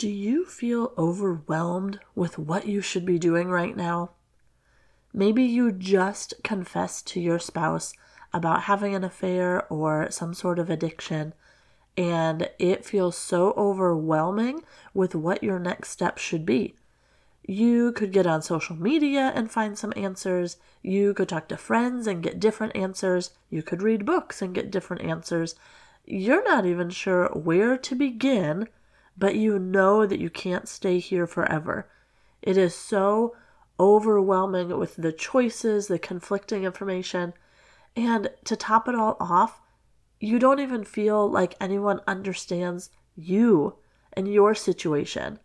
Do you feel overwhelmed with what you should be doing right now? Maybe you just confessed to your spouse about having an affair or some sort of addiction, and it feels so overwhelming with what your next step should be. You could get on social media and find some answers. You could talk to friends and get different answers. You could read books and get different answers. You're not even sure where to begin but you know that you can't stay here forever. It is so overwhelming with the choices, the conflicting information, and to top it all off, you don't even feel like anyone understands you and your situation.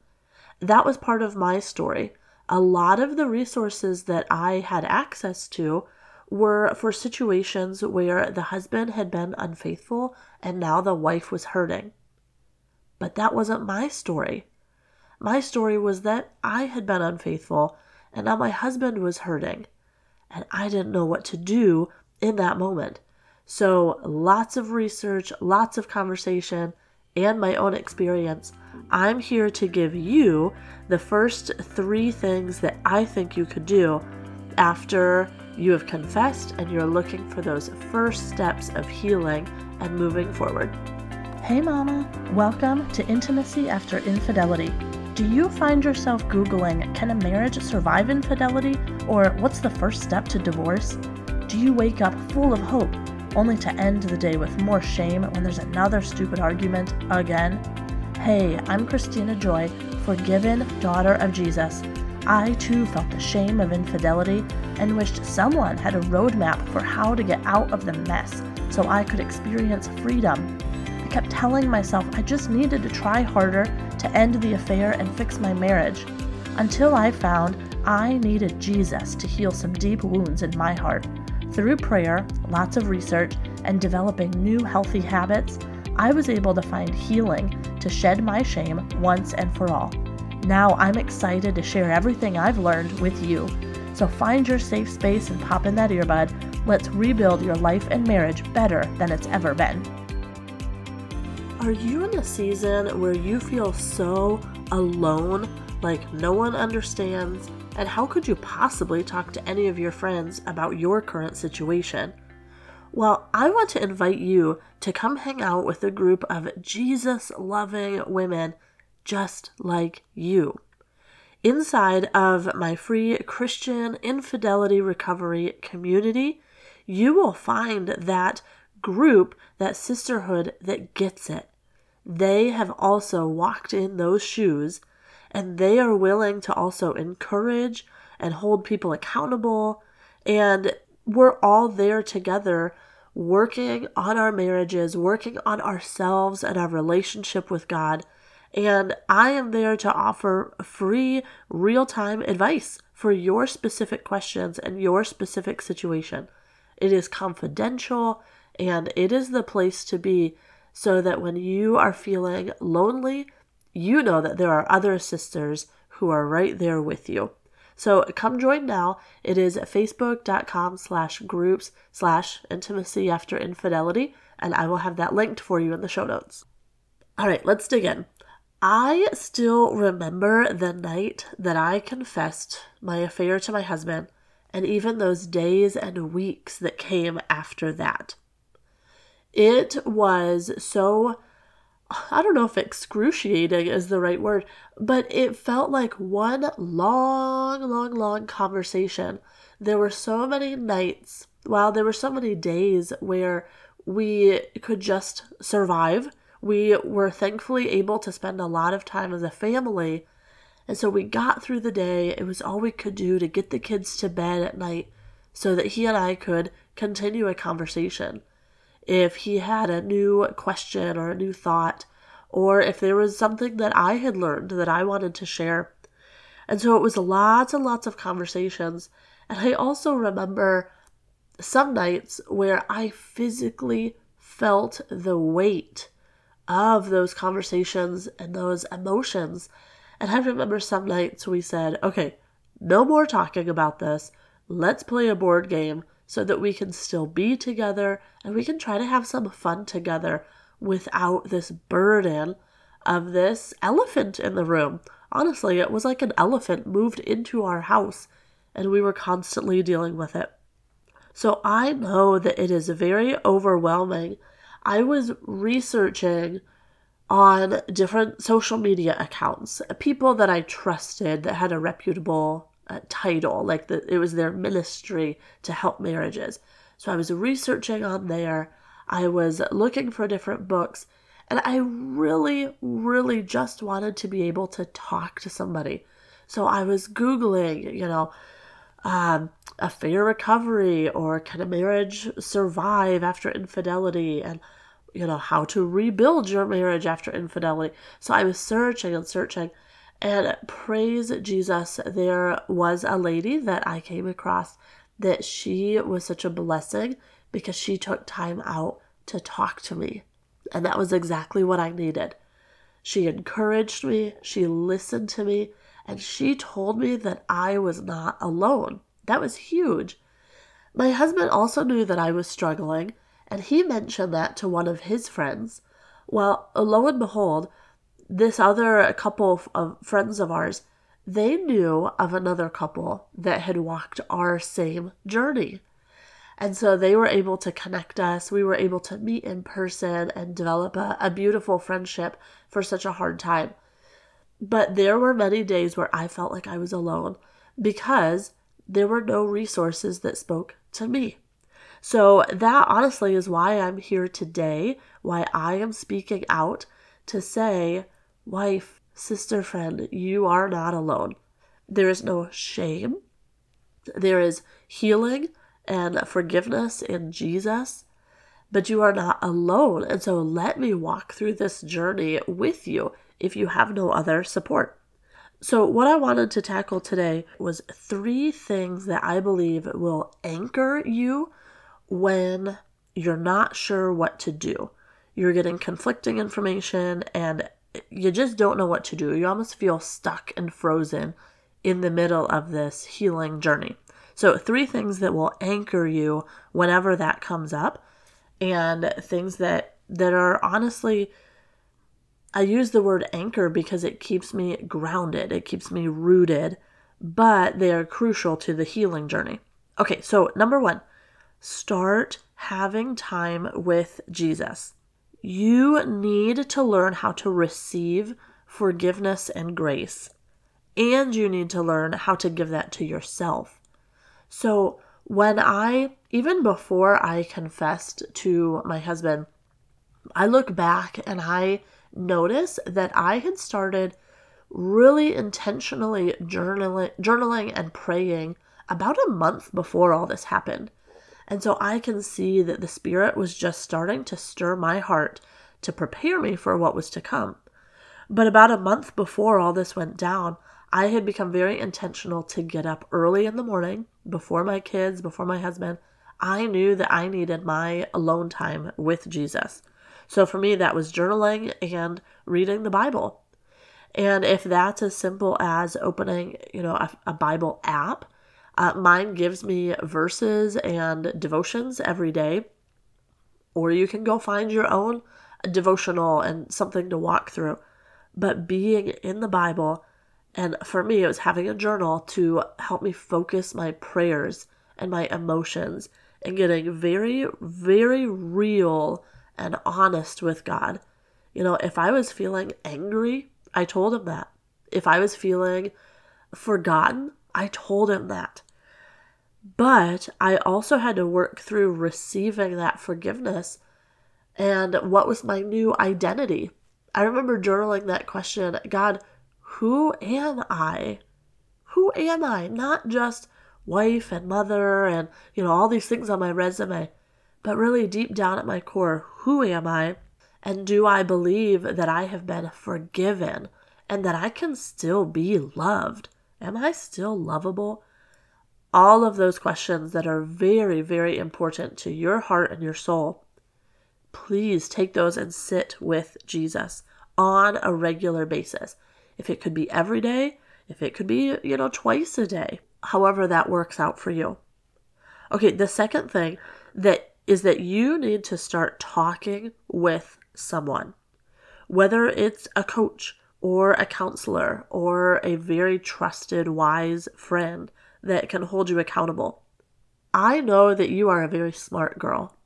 That was part of my story. A lot of the resources that I had access to were for situations where the husband had been unfaithful and now the wife was hurting. But that wasn't my story. My story was that I had been unfaithful and now my husband was hurting. And I didn't know what to do in that moment. So, lots of research, lots of conversation, and my own experience. I'm here to give you the first three things that I think you could do after you have confessed and you're looking for those first steps of healing and moving forward. Hey, Mama. Welcome to Intimacy After Infidelity. Do you find yourself Googling, Can a marriage survive infidelity? Or What's the first step to divorce? Do you wake up full of hope only to end the day with more shame when there's another stupid argument again? Hey, I'm Kristina Joy, forgiven daughter of Jesus. I too felt the shame of infidelity and wished someone had a roadmap for how to get out of the mess so I could experience freedom kept telling myself I just needed to try harder to end the affair and fix my marriage, until I found I needed Jesus to heal some deep wounds in my heart. Through prayer, lots of research, and developing new healthy habits, I was able to find healing to shed my shame once and for all. Now I'm excited to share everything I've learned with you. So find your safe space and pop in that earbud. Let's rebuild your life and marriage better than it's ever been. Are you in a season where you feel so alone, like no one understands? And how could you possibly talk to any of your friends about your current situation? Well, I want to invite you to come hang out with a group of Jesus loving women just like you. Inside of my free Christian infidelity recovery community, you will find that group, that sisterhood that gets it they have also walked in those shoes and they are willing to also encourage and hold people accountable. And we're all there together working on our marriages, working on ourselves and our relationship with God. And I am there to offer free, real time advice for your specific questions and your specific situation. It is confidential and it is the place to be so that when you are feeling lonely, you know that there are other sisters who are right there with you. So come join now. It is facebook.com slash groups slash intimacy after infidelity, and I will have that linked for you in the show notes. All right, let's dig in. I still remember the night that I confessed my affair to my husband, and even those days and weeks that came after that. It was so, I don't know if excruciating is the right word, but it felt like one long, long, long conversation. There were so many nights, while there were so many days where we could just survive. We were thankfully able to spend a lot of time as a family. And so we got through the day. It was all we could do to get the kids to bed at night so that he and I could continue a conversation if he had a new question or a new thought, or if there was something that I had learned that I wanted to share. And so it was lots and lots of conversations. And I also remember some nights where I physically felt the weight of those conversations and those emotions. And I remember some nights we said, okay, no more talking about this. Let's play a board game so that we can still be together and we can try to have some fun together without this burden of this elephant in the room. Honestly, it was like an elephant moved into our house, and we were constantly dealing with it. So I know that it is very overwhelming. I was researching on different social media accounts, people that I trusted that had a reputable uh, title, like the, it was their ministry to help marriages. So I was researching on there. I was looking for different books, and I really, really just wanted to be able to talk to somebody. So I was Googling, you know, um, fair recovery or can a marriage survive after infidelity and you know how to rebuild your marriage after infidelity so i was searching and searching and praise jesus there was a lady that i came across that she was such a blessing because she took time out to talk to me and that was exactly what i needed she encouraged me she listened to me and she told me that I was not alone. That was huge. My husband also knew that I was struggling, and he mentioned that to one of his friends. Well, lo and behold, this other couple of friends of ours, they knew of another couple that had walked our same journey. And so they were able to connect us. We were able to meet in person and develop a, a beautiful friendship for such a hard time. But there were many days where I felt like I was alone because there were no resources that spoke to me. So, that honestly is why I'm here today, why I am speaking out to say, wife, sister, friend, you are not alone. There is no shame. There is healing and forgiveness in Jesus, but you are not alone. And so, let me walk through this journey with you if you have no other support. So, what I wanted to tackle today was three things that I believe will anchor you when you're not sure what to do. You're getting conflicting information and you just don't know what to do. You almost feel stuck and frozen in the middle of this healing journey. So, three things that will anchor you whenever that comes up and things that that are honestly I use the word anchor because it keeps me grounded, it keeps me rooted, but they are crucial to the healing journey. Okay, so number one, start having time with Jesus. You need to learn how to receive forgiveness and grace, and you need to learn how to give that to yourself. So, when I, even before I confessed to my husband, I look back and I notice that I had started really intentionally journaling, journaling and praying about a month before all this happened. And so I can see that the Spirit was just starting to stir my heart to prepare me for what was to come. But about a month before all this went down, I had become very intentional to get up early in the morning, before my kids, before my husband. I knew that I needed my alone time with Jesus. So for me, that was journaling and reading the Bible. And if that's as simple as opening, you know, a, a Bible app, uh, mine gives me verses and devotions every day. Or you can go find your own devotional and something to walk through. But being in the Bible, and for me, it was having a journal to help me focus my prayers and my emotions and getting very, very real and honest with God. You know, if I was feeling angry, I told him that. If I was feeling forgotten, I told him that. But I also had to work through receiving that forgiveness and what was my new identity. I remember journaling that question God, who am I? Who am I? Not just wife and mother and, you know, all these things on my resume but really deep down at my core, who am I? And do I believe that I have been forgiven and that I can still be loved? Am I still lovable? All of those questions that are very, very important to your heart and your soul. Please take those and sit with Jesus on a regular basis. If it could be every day, if it could be, you know, twice a day, however that works out for you. Okay, the second thing that is that you need to start talking with someone. whether it's a coach or a counselor or a very trusted, wise friend that can hold you accountable. I know that you are a very smart girl,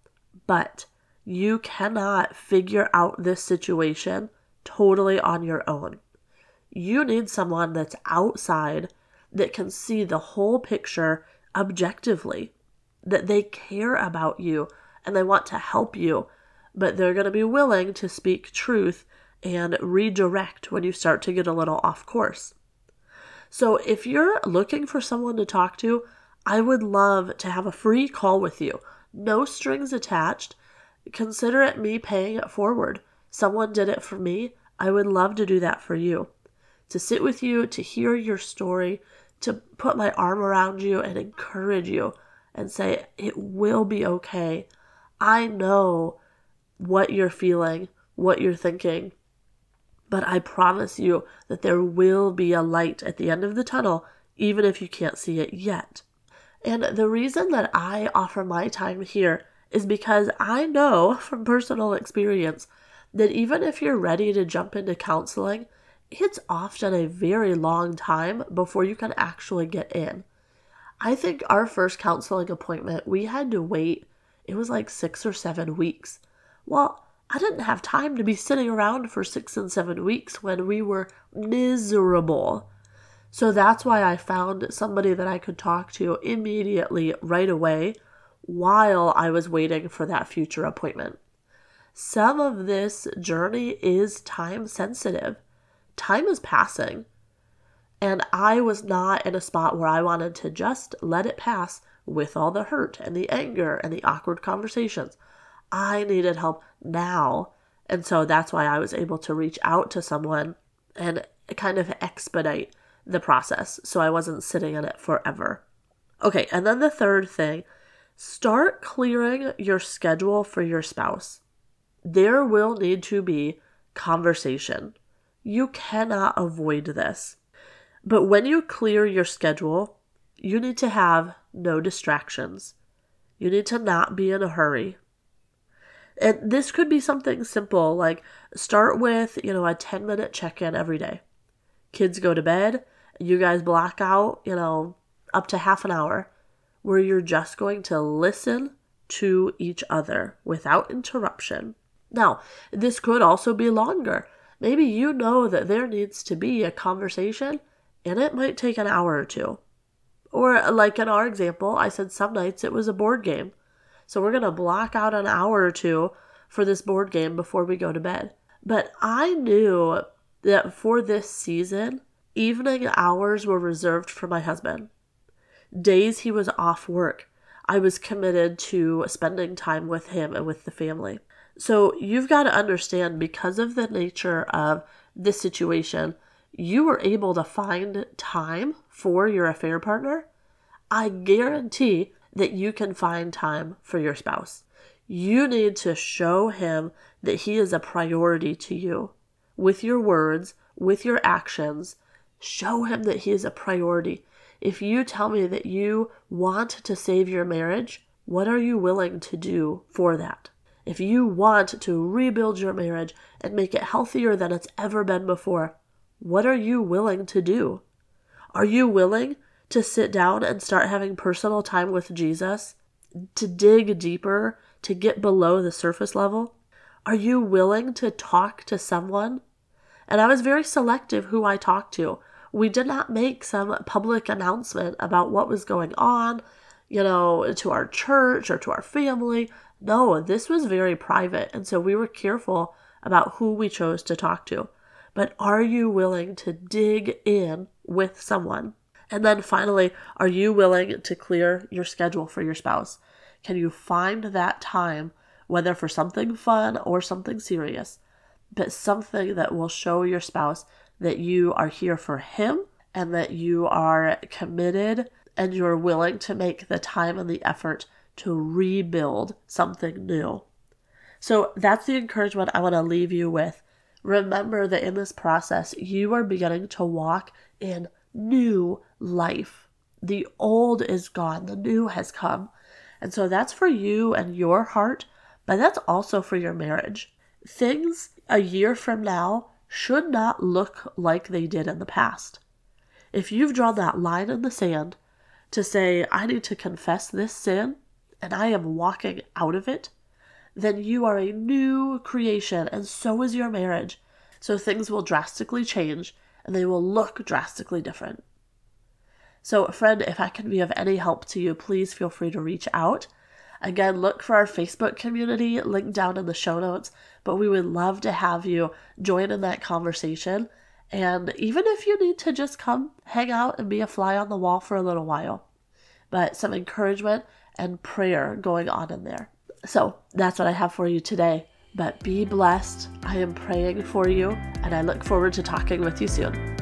but you cannot figure out this situation totally on your own. You need someone that's outside that can see the whole picture objectively, that they care about you and they want to help you, but they're going to be willing to speak truth and redirect when you start to get a little off course. So, if you're looking for someone to talk to, I would love to have a free call with you. No strings attached. Consider it me paying it forward. Someone did it for me. I would love to do that for you. To sit with you, to hear your story, to put my arm around you and encourage you and say, it will be okay. I know what you're feeling, what you're thinking, but I promise you that there will be a light at the end of the tunnel, even if you can't see it yet. And the reason that I offer my time here is because I know from personal experience that even if you're ready to jump into counseling, it's often a very long time before you can actually get in. I think our first counseling appointment, we had to wait, it was like six or seven weeks. Well, I didn't have time to be sitting around for six and seven weeks when we were miserable. So that's why I found somebody that I could talk to immediately, right away, while I was waiting for that future appointment. Some of this journey is time sensitive. Time is passing. And I was not in a spot where I wanted to just let it pass with all the hurt and the anger and the awkward conversations. I needed help now. And so that's why I was able to reach out to someone and kind of expedite the process so I wasn't sitting in it forever. Okay, and then the third thing start clearing your schedule for your spouse. There will need to be conversation. You cannot avoid this. But when you clear your schedule, you need to have no distractions. You need to not be in a hurry. And this could be something simple like start with, you know, a 10 minute check in every day. Kids go to bed, you guys block out, you know, up to half an hour where you're just going to listen to each other without interruption. Now, this could also be longer. Maybe you know that there needs to be a conversation and it might take an hour or two. Or, like in our example, I said some nights it was a board game. So we're going to block out an hour or two for this board game before we go to bed. But I knew that for this season, evening hours were reserved for my husband. Days he was off work, I was committed to spending time with him and with the family. So you've got to understand because of the nature of this situation, you were able to find time for your affair partner. I guarantee that you can find time for your spouse. You need to show him that he is a priority to you with your words, with your actions. Show him that he is a priority. If you tell me that you want to save your marriage, what are you willing to do for that? If you want to rebuild your marriage and make it healthier than it's ever been before, what are you willing to do? Are you willing to sit down and start having personal time with Jesus, to dig deeper, to get below the surface level? Are you willing to talk to someone? And I was very selective who I talked to. We did not make some public announcement about what was going on, you know, to our church or to our family. No, this was very private. And so we were careful about who we chose to talk to. But are you willing to dig in with someone? And then finally, are you willing to clear your schedule for your spouse? Can you find that time, whether for something fun or something serious, but something that will show your spouse that you are here for him and that you are committed and you're willing to make the time and the effort to rebuild something new? So that's the encouragement I want to leave you with. Remember that in this process, you are beginning to walk in new life. The old is gone, the new has come. And so that's for you and your heart, but that's also for your marriage. Things a year from now should not look like they did in the past. If you've drawn that line in the sand to say, I need to confess this sin and I am walking out of it, then you are a new creation and so is your marriage. So things will drastically change and they will look drastically different. So, friend, if I can be of any help to you, please feel free to reach out. Again, look for our Facebook community, link down in the show notes, but we would love to have you join in that conversation. And even if you need to just come hang out and be a fly on the wall for a little while, but some encouragement and prayer going on in there. So that's what I have for you today. But be blessed. I am praying for you, and I look forward to talking with you soon.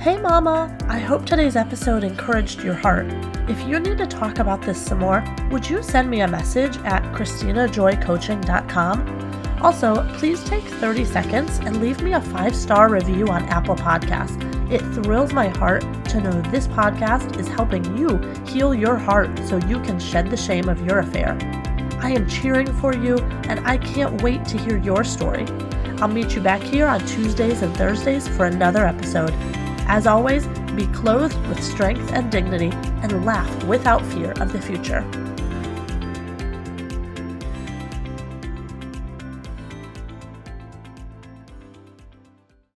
Hey, Mama! I hope today's episode encouraged your heart. If you need to talk about this some more, would you send me a message at KristinaJoyCoaching.com? Also, please take 30 seconds and leave me a five star review on Apple Podcasts. It thrills my heart to know this podcast is helping you heal your heart so you can shed the shame of your affair. I am cheering for you, and I can't wait to hear your story. I'll meet you back here on Tuesdays and Thursdays for another episode. As always, be clothed with strength and dignity and laugh without fear of the future.